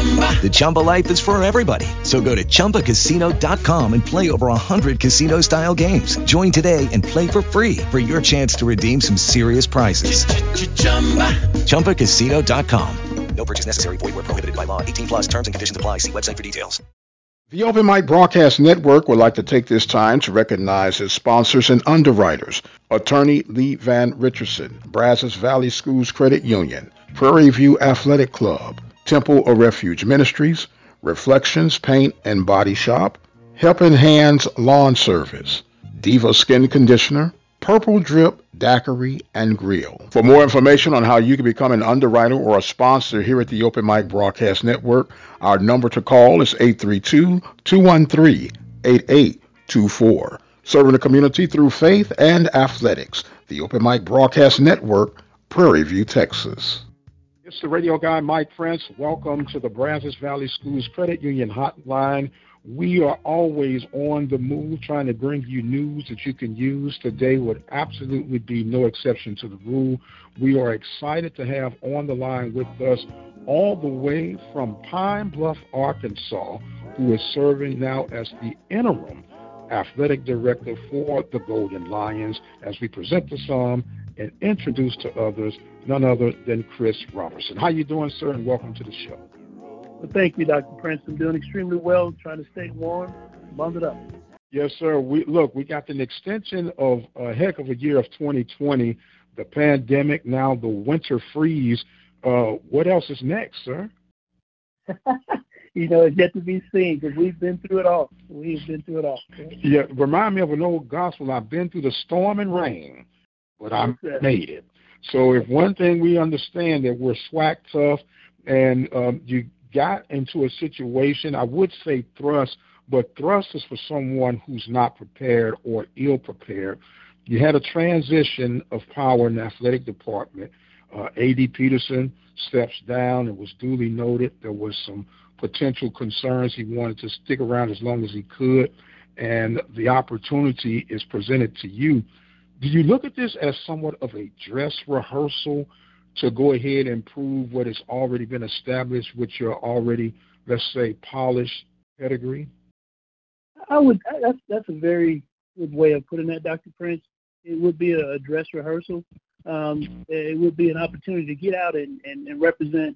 The Chumba life is for everybody. So go to ChumbaCasino.com and play over 100 casino style games. Join today and play for free for your chance to redeem some serious prizes. Chumba chumbacasino.com. No purchase necessary. Void where prohibited by law. 18 plus terms and conditions apply. See website for details. The Open Mic Broadcast Network would like to take this time to recognize its sponsors and underwriters. Attorney Lee Van Richardson, Brazos Valley Schools Credit Union, Prairie View Athletic Club, Temple of Refuge Ministries, Reflections Paint and Body Shop, Helping Hands Lawn Service, Diva Skin Conditioner, Purple Drip Daiquiri and Grill. For more information on how you can become an underwriter or a sponsor here at the Open Mic Broadcast Network, our number to call is 832-213-8824. Serving the community through faith and athletics. The Open Mic Broadcast Network, Prairie View, Texas. It's the radio guy, Mike Prince. Welcome to the Brazos Valley Schools Credit Union Hotline. We are always on the move trying to bring you news that you can use. Today would absolutely be no exception to the rule. We are excited to have on the line with us all the way from Pine Bluff, Arkansas, who is serving now as the interim athletic director for the Golden Lions as we present the some and introduce to others none other than Chris Robinson. How you doing, sir, and welcome to the show. Well, thank you, Dr. Prince. I'm doing extremely well, trying to stay warm, bundled up. Yes, sir. We look, we got an extension of a heck of a year of 2020, the pandemic, now the winter freeze. Uh, what else is next, sir? you know, it's yet to be seen because we've been through it all. We've been through it all. Yeah, remind me of an old gospel. I've been through the storm and rain, but I'm made it. So if one thing we understand that we're SWAC tough, and um, you got into a situation, I would say thrust, but thrust is for someone who's not prepared or ill prepared. You had a transition of power in the athletic department. Uh, A.D. Peterson steps down. It was duly noted. There was some potential concerns. He wanted to stick around as long as he could, and the opportunity is presented to you. Do you look at this as somewhat of a dress rehearsal to go ahead and prove what has already been established with your already, let's say, polished pedigree? I would. That's that's a very good way of putting that, Dr. Prince. It would be a dress rehearsal. Um, it would be an opportunity to get out and, and, and represent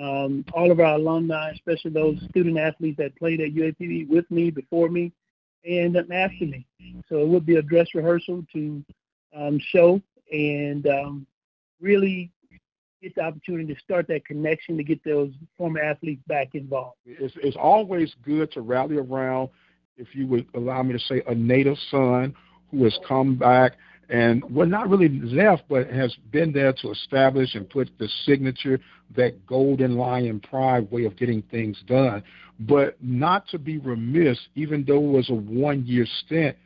um, all of our alumni, especially those student athletes that played at UAPB with me, before me, and after me. So it would be a dress rehearsal to um, show and um, really get the opportunity to start that connection to get those former athletes back involved. It's, it's always good to rally around, if you would allow me to say, a native son who has come back and well, not really left, but has been there to establish and put the signature, that golden lion pride way of getting things done. But not to be remiss, even though it was a one year stint,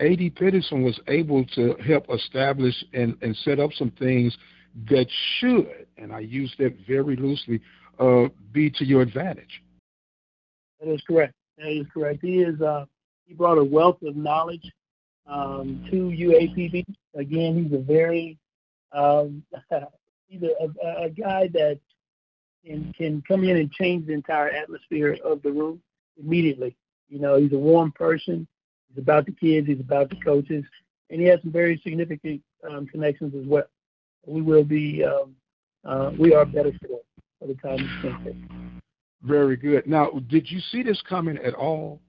A.D. Peterson was able to help establish and, and set up some things that should, and I use that very loosely, uh, be to your advantage. That is correct. That is correct. He is uh, he brought a wealth of knowledge um, to UAPB. Again, he's a very um, he's a, a, a guy that can can come in and change the entire atmosphere of the room immediately. You know, he's a warm person. He's about the kids. He's about the coaches, and he has some very significant um, connections as well we will be um, uh, we are better for for the time spent Very good. Now, did you see this coming at all?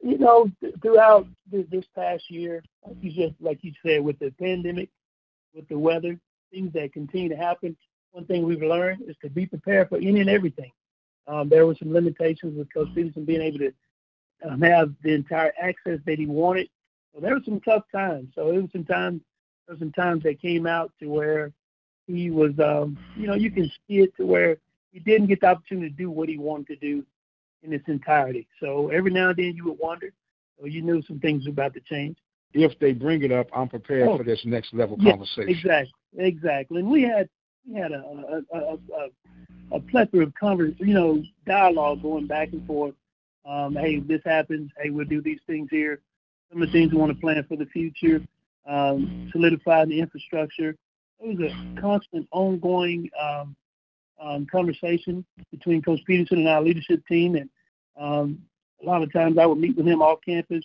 You know, th- throughout th- this past year, like you just like you said, with the pandemic, with the weather, things that continue to happen. One thing we've learned is to be prepared for any and everything. Um, there were some limitations with Coach Peterson being able to have the entire access that he wanted. So there were some tough times. So it was some times there's some times that came out to where he was, um, you know, you can see it to where he didn't get the opportunity to do what he wanted to do in its entirety. So every now and then you would wonder, so you knew some things were about to change. If they bring it up, I'm prepared oh, for this next level yeah, conversation. Exactly, exactly. And we had we had a a, a, a, a plethora of convers, you know, dialogue going back and forth. Um, hey, this happens. Hey, we'll do these things here. Some of the things we want to plan for the future. Um, solidify the infrastructure. It was a constant, ongoing um, um, conversation between Coach Peterson and our leadership team, and um, a lot of times I would meet with him off campus.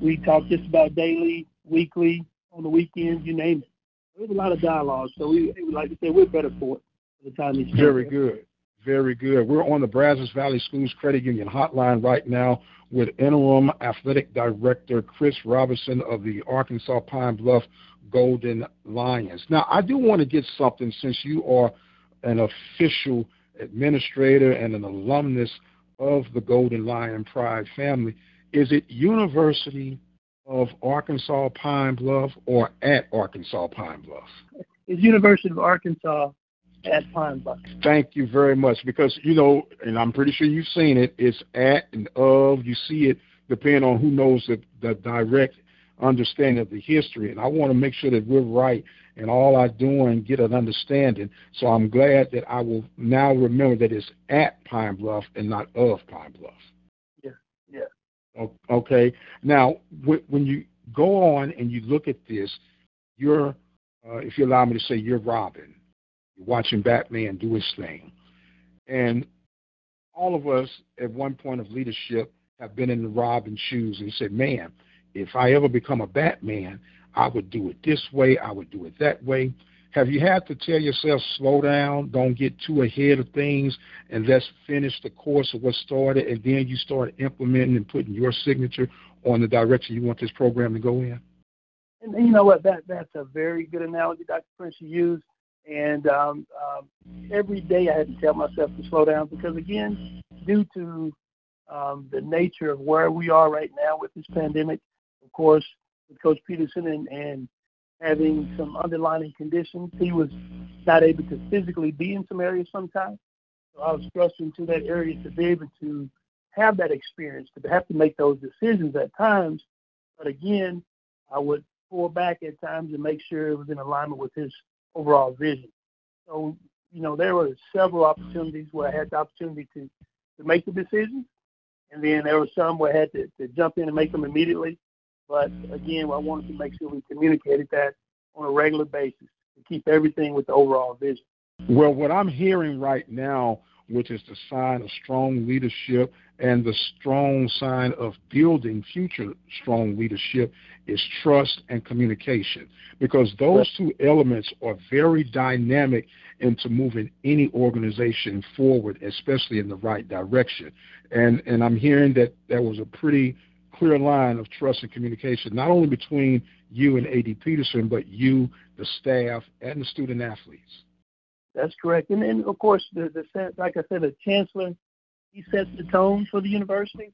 We talked just about daily, weekly, on the weekends, you name it. There was a lot of dialogue. So we, like I said, we're better for it for the time he's Very good. Very good. We're on the Brazos Valley Schools Credit Union hotline right now with Interim Athletic Director Chris Robinson of the Arkansas Pine Bluff Golden Lions. Now, I do want to get something since you are an official administrator and an alumnus of the Golden Lion Pride family. Is it University of Arkansas Pine Bluff or at Arkansas Pine Bluff? It's University of Arkansas at Pine Bluff. Thank you very much because you know, and I'm pretty sure you've seen it. It's at and of. You see it depending on who knows the, the direct understanding of the history. And I want to make sure that we're right and all I do and get an understanding. So I'm glad that I will now remember that it's at Pine Bluff and not of Pine Bluff. Yeah, yeah. Okay. Now, when you go on and you look at this, you're, uh, if you allow me to say, you're Robin. Watching Batman do his thing. And all of us at one point of leadership have been in the Robin shoes and said, man, if I ever become a Batman, I would do it this way, I would do it that way. Have you had to tell yourself, slow down, don't get too ahead of things, and let's finish the course of what started, and then you start implementing and putting your signature on the direction you want this program to go in? And you know what? That that's a very good analogy, Dr. Prince, you used. And um, um, every day I had to tell myself to slow down because, again, due to um, the nature of where we are right now with this pandemic, of course, with Coach Peterson and, and having some underlying conditions. He was not able to physically be in some areas sometimes. So I was thrust into that area to be able to have that experience, to have to make those decisions at times. But again, I would pull back at times and make sure it was in alignment with his overall vision. So, you know, there were several opportunities where I had the opportunity to, to make the decisions. And then there were some where I had to, to jump in and make them immediately. But again, I wanted to make sure we communicated that on a regular basis to keep everything with the overall vision. Well, what I'm hearing right now, which is the sign of strong leadership and the strong sign of building future strong leadership, is trust and communication. Because those two elements are very dynamic into moving any organization forward, especially in the right direction. And and I'm hearing that that was a pretty clear line of trust and communication, not only between you and AD Peterson, but you, the staff, and the student athletes. That's correct. And then, of course, the, the like I said, the chancellor, he sets the tone for the university.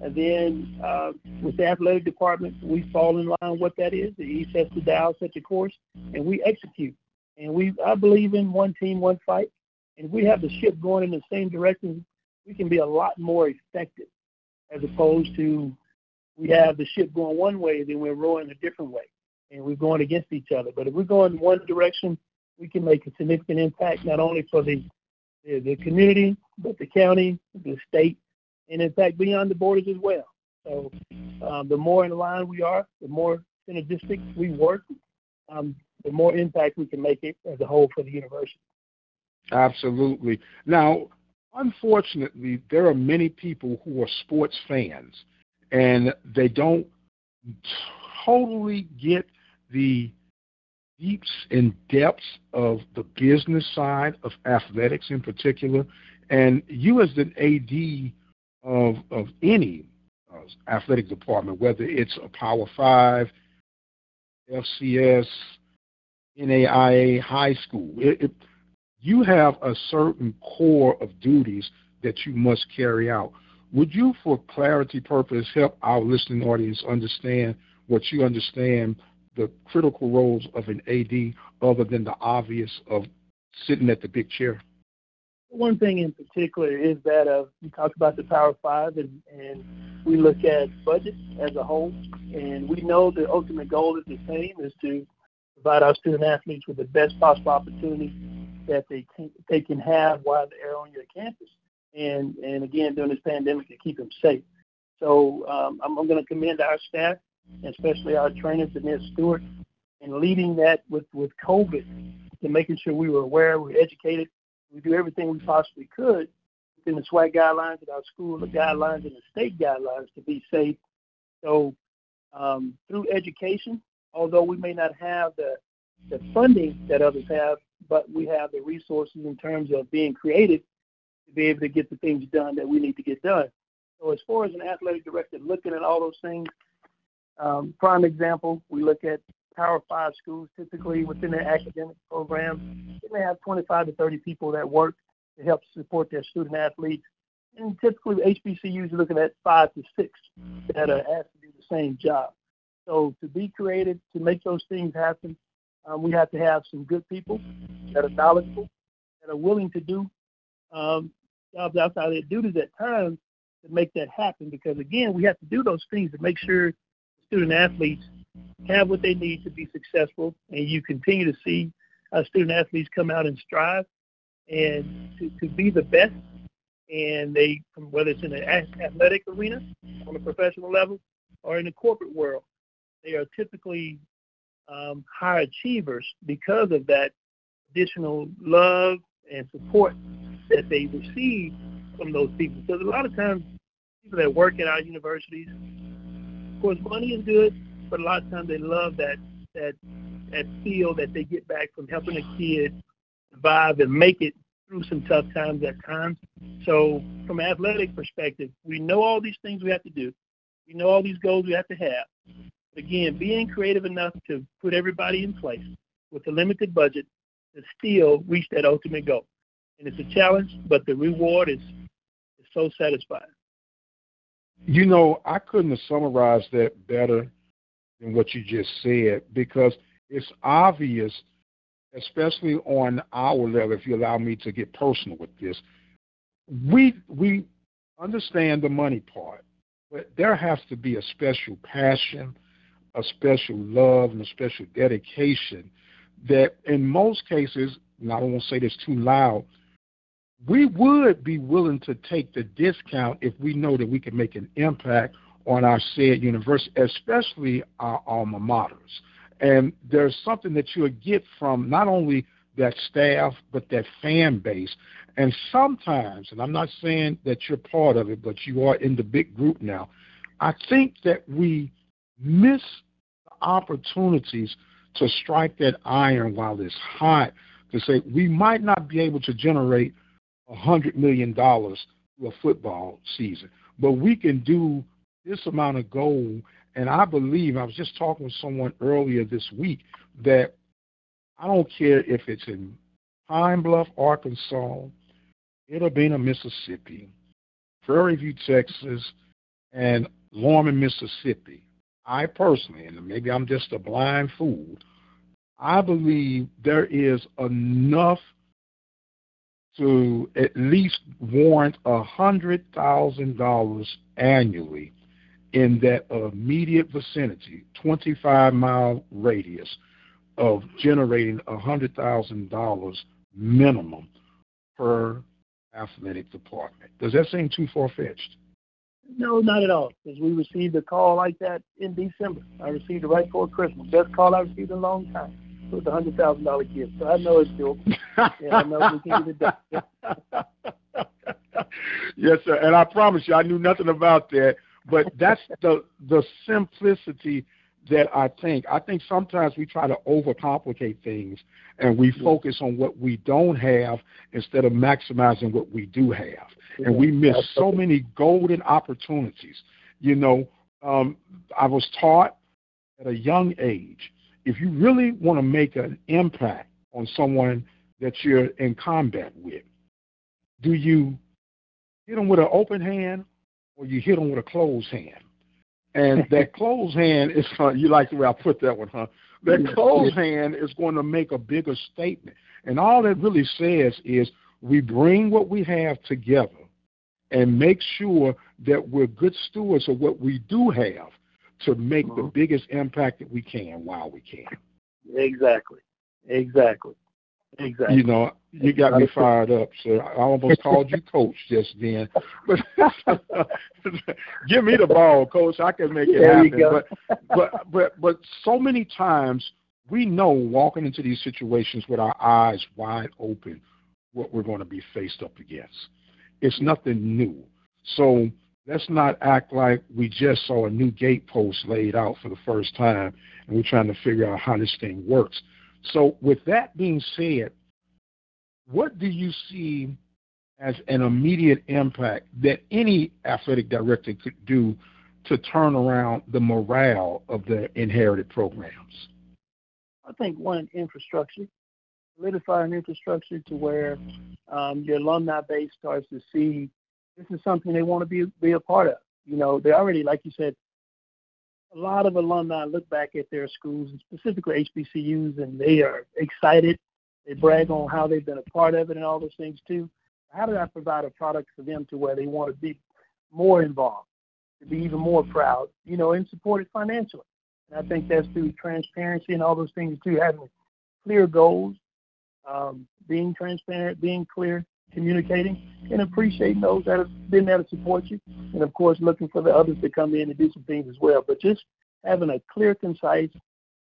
And then uh, with the athletic department, we fall in line what that is. He sets the dial, sets the course, and we execute. And we, I believe in one team, one fight. And if we have the ship going in the same direction, we can be a lot more effective as opposed to we have the ship going one way, then we're rowing a different way, and we're going against each other. But if we're going one direction, we can make a significant impact not only for the the, the community, but the county, the state, and in fact beyond the borders as well. So um, the more in line we are, the more synergistic we work, um, the more impact we can make it as a whole for the university. Absolutely. Now, unfortunately, there are many people who are sports fans and they don't totally get the deeps and depths of the business side of athletics in particular. And you, as an AD of of any uh, athletic department, whether it's a Power Five, FCS, NAIA, high school, it, it, you have a certain core of duties that you must carry out. Would you, for clarity purpose, help our listening audience understand what you understand the critical roles of an AD other than the obvious of sitting at the big chair? One thing in particular is that uh, we talk about the Power Five, and, and we look at budget as a whole, and we know the ultimate goal is the same: is to provide our student athletes with the best possible opportunity that they can, they can have while they're on your campus. And and again, during this pandemic, to keep them safe. So um, I'm, I'm going to commend our staff, especially our trainers, Denise Stewart, in leading that with with COVID, and making sure we were aware, we were educated, we do everything we possibly could within the SWAC guidelines and our school guidelines and the state guidelines to be safe. So um, through education, although we may not have the the funding that others have, but we have the resources in terms of being creative to be able to get the things done that we need to get done. So as far as an athletic director looking at all those things, um, prime example, we look at Power Five schools. Typically, within their academic program, they may have 25 to 30 people that work to help support their student athletes. And typically, HBCUs are looking at five to six that are asked to do the same job. So to be creative, to make those things happen, um, we have to have some good people that are knowledgeable, that are willing to do um, jobs outside their duties at times to make that happen. Because again, we have to do those things to make sure student athletes have what they need to be successful, and you continue to see our student athletes come out and strive and to, to be the best. And they, whether it's in the athletic arena on a professional level or in the corporate world, they are typically um, high achievers because of that additional love and support that they receive from those people. Because a lot of times, people that work at our universities, course, money is good, but a lot of times they love that that that feel that they get back from helping a kid survive and make it through some tough times at times. So, from an athletic perspective, we know all these things we have to do. We know all these goals we have to have. But again, being creative enough to put everybody in place with a limited budget to still reach that ultimate goal. And it's a challenge, but the reward is, is so satisfying. You know, I couldn't have summarized that better than what you just said because it's obvious, especially on our level, if you allow me to get personal with this, we we understand the money part, but there has to be a special passion, a special love, and a special dedication that in most cases, and I don't want to say this too loud, we would be willing to take the discount if we know that we can make an impact on our said university, especially our alma maters. And there's something that you'll get from not only that staff, but that fan base. And sometimes, and I'm not saying that you're part of it, but you are in the big group now, I think that we miss opportunities to strike that iron while it's hot to say we might not be able to generate a hundred million dollars through a football season, but we can do this amount of gold. And I believe, I was just talking with someone earlier this week, that I don't care if it's in Pine Bluff, Arkansas, Itta Bena, Mississippi, Prairie View, Texas, and Lorman, Mississippi. I personally, and maybe I'm just a blind fool, I believe there is enough to at least warrant a hundred thousand dollars annually in that immediate vicinity, 25 mile radius of generating $100,000 minimum per athletic department. Does that seem too far fetched? No, not at all. Because we received a call like that in December. I received it right before Christmas. Best call I received in a long time. It was a hundred thousand dollar gift. So I know it's doable. yeah, I know we can get it done. yes, sir. And I promise you, I knew nothing about that. But that's the the simplicity that I think. I think sometimes we try to overcomplicate things and we focus on what we don't have instead of maximizing what we do have. And we miss so many golden opportunities. You know, um, I was taught at a young age if you really want to make an impact on someone that you're in combat with, do you hit them with an open hand or you hit them with a closed hand. And that closed hand is uh, you like the way I put that one, huh? That closed hand is going to make a bigger statement. And all that really says is we bring what we have together and make sure that we're good stewards of what we do have to make the uh-huh. biggest impact that we can while we can. Exactly. Exactly. Exactly. You know, you got me fired up, sir. I almost called you coach just then. But give me the ball, coach. I can make it there happen. You go. But but but but so many times we know walking into these situations with our eyes wide open what we're going to be faced up against. It's nothing new. So let's not act like we just saw a new gatepost laid out for the first time and we're trying to figure out how this thing works. So, with that being said, what do you see as an immediate impact that any athletic director could do to turn around the morale of the inherited programs? I think one infrastructure, solidify an infrastructure to where um, your alumni base starts to see this is something they want to be be a part of. You know, they already, like you said, a lot of alumni look back at their schools, specifically HBCUs, and they are excited. They brag on how they've been a part of it and all those things too. How do I provide a product for them to where they want to be more involved, to be even more proud, you know, and supported financially? And I think that's through transparency and all those things too, having clear goals, um, being transparent, being clear, communicating, and appreciating those that have been there to support you, and of course looking for the others to come in and do some things as well. But just having a clear, concise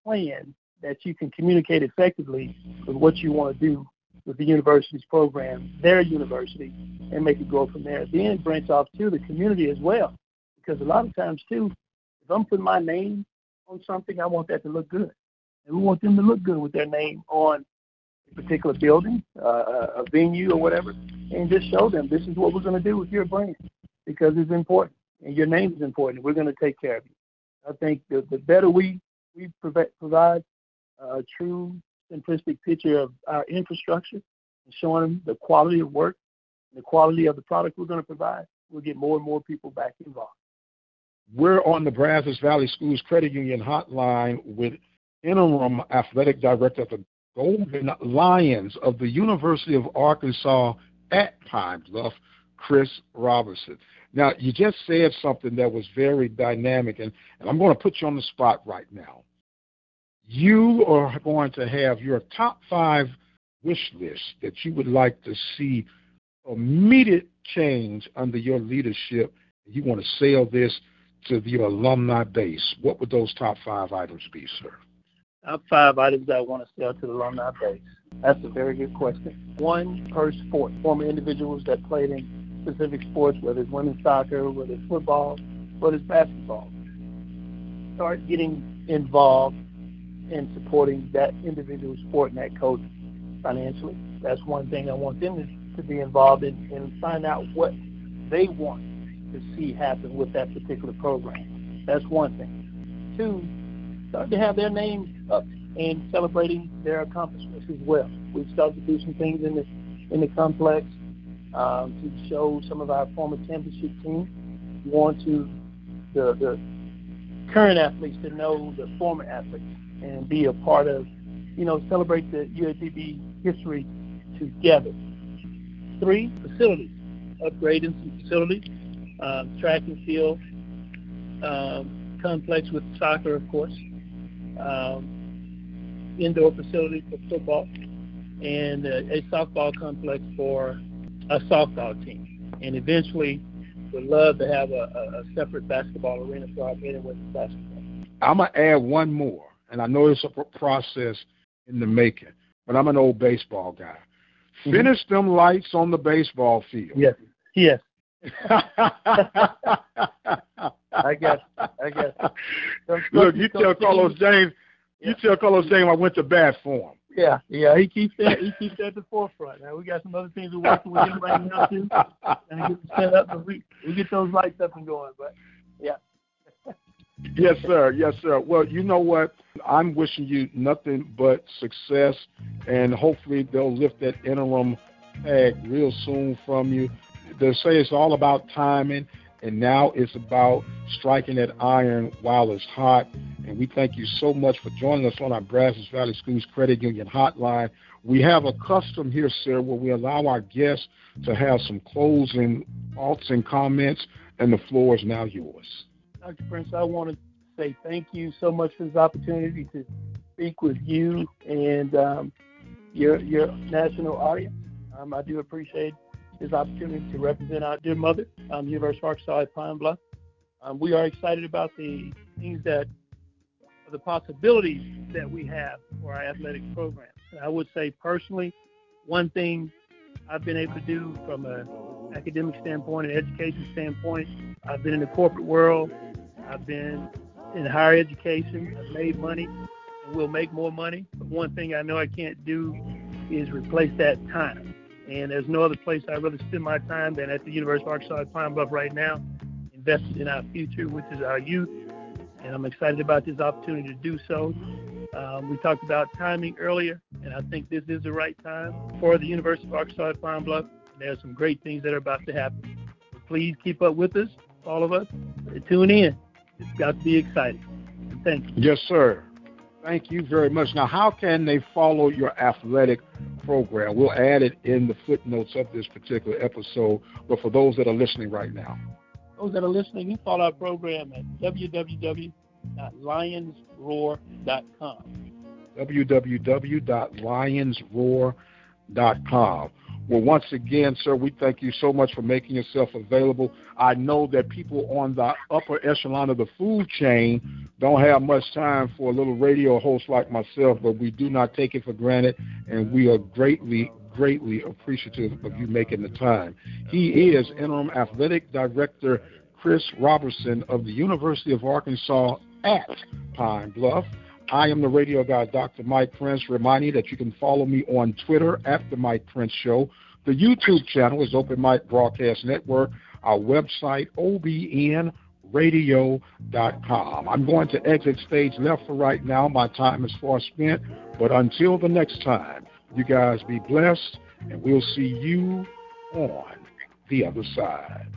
plan that you can communicate effectively with what you want to do with the university's program, their university, and make it go from there. Then branch off to the community as well, because a lot of times too, if I'm putting my name on something, I want that to look good, and we want them to look good with their name on particular building, uh, a venue, or whatever, and just show them this is what we're going to do with your brand because it's important and your name is important. We're going to take care of you. I think the, the better we we provide a true simplistic picture of our infrastructure and showing them the quality of work, the quality of the product we're going to provide, we'll get more and more people back involved. We're on the Brazos Valley Schools Credit Union hotline with interim athletic director of the Golden Lions of the University of Arkansas at Pine Bluff, Chris Robinson. Now, you just said something that was very dynamic, and, and I'm going to put you on the spot right now. You are going to have your top five wish list that you would like to see immediate change under your leadership. You want to sell this to the alumni base. What would those top five items be, sir? Top five items I want to sell to the alumni base. That's a very good question. One per sport, former individuals that played in specific sports, whether it's women's soccer, whether it's football, whether it's basketball. Start getting involved in supporting that individual sport and that coach financially. That's one thing I want them to, to be involved in and find out what they want to see happen with that particular program. That's one thing. Two, start to have their names up and celebrating their accomplishments as well. We've started to do some things in the in the complex um, to show some of our former championship team. We want to the the current athletes to know the former athletes and be a part of, you know, celebrate the UAPB history together. Three, facilities. Upgrading some facilities, um, track and field, um, complex with soccer, of course, um, indoor facility for football, and uh, a softball complex for a softball team. And eventually, would love to have a, a, separate basketball arena for our men and women's basketball. I'm gonna add one more, and I know it's a process in the making, but I'm an old baseball guy. Mm-hmm. Finish them lights on the baseball field. Yes, yes. I guess. Look, you tell Carlos James. You tell Carlos James I went to bat for him. Yeah, yeah, he keeps that. He keeps that at the forefront. Now we got some other things we're working with him right now too, and get set up. But we we get those lights up and going. But yeah. yes, sir. Yes, sir. Well, you know what? I'm wishing you nothing but success, and hopefully they'll lift that interim tag real soon from you. They say it's all about timing and now it's about striking that iron while it's hot. And we thank you so much for joining us on our Brazos Valley Schools Credit Union hotline. We have a custom here, sir, where we allow our guests to have some closing thoughts and comments, and the floor is now yours. Dr. Prince, I want to say thank you so much for this opportunity to speak with you and um, your your national audience. Um, I do appreciate this opportunity to represent our dear mother, um, University of Arkansas at Pine Bluff. Um, we are excited about the things that, the possibilities that we have for our athletic program. And I would say personally, one thing I've been able to do from an academic standpoint and education standpoint, I've been in the corporate world, I've been in higher education, I've made money, and will make more money. But one thing I know I can't do is replace that time. And there's no other place I'd rather spend my time than at the University of Arkansas at Pine Bluff right now, invested in our future, which is our youth. And I'm excited about this opportunity to do so. Um, we talked about timing earlier, and I think this is the right time for the University of Arkansas at Pine Bluff. There's some great things that are about to happen. Please keep up with us, all of us. Tune in. It's got to be exciting. Thank you. Yes, sir. Thank you very much. Now, how can they follow your athletic program? We'll add it in the footnotes of this particular episode, but for those that are listening right now. Those that are listening, you follow our program at www.lionsroar.com. www.lionsroar.com. Well, once again, sir, we thank you so much for making yourself available. I know that people on the upper echelon of the food chain don't have much time for a little radio host like myself, but we do not take it for granted, and we are greatly, greatly appreciative of you making the time. He is Interim Athletic Director Chris Robinson of the University of Arkansas at Pine Bluff. I am the radio guy, Dr. Mike Prince, reminding you that you can follow me on Twitter at The Mike Prince Show. The YouTube channel is Open Mic Broadcast Network. Our website, obnradio.com. I'm going to exit stage left for right now. My time is far spent. But until the next time, you guys be blessed, and we'll see you on the other side.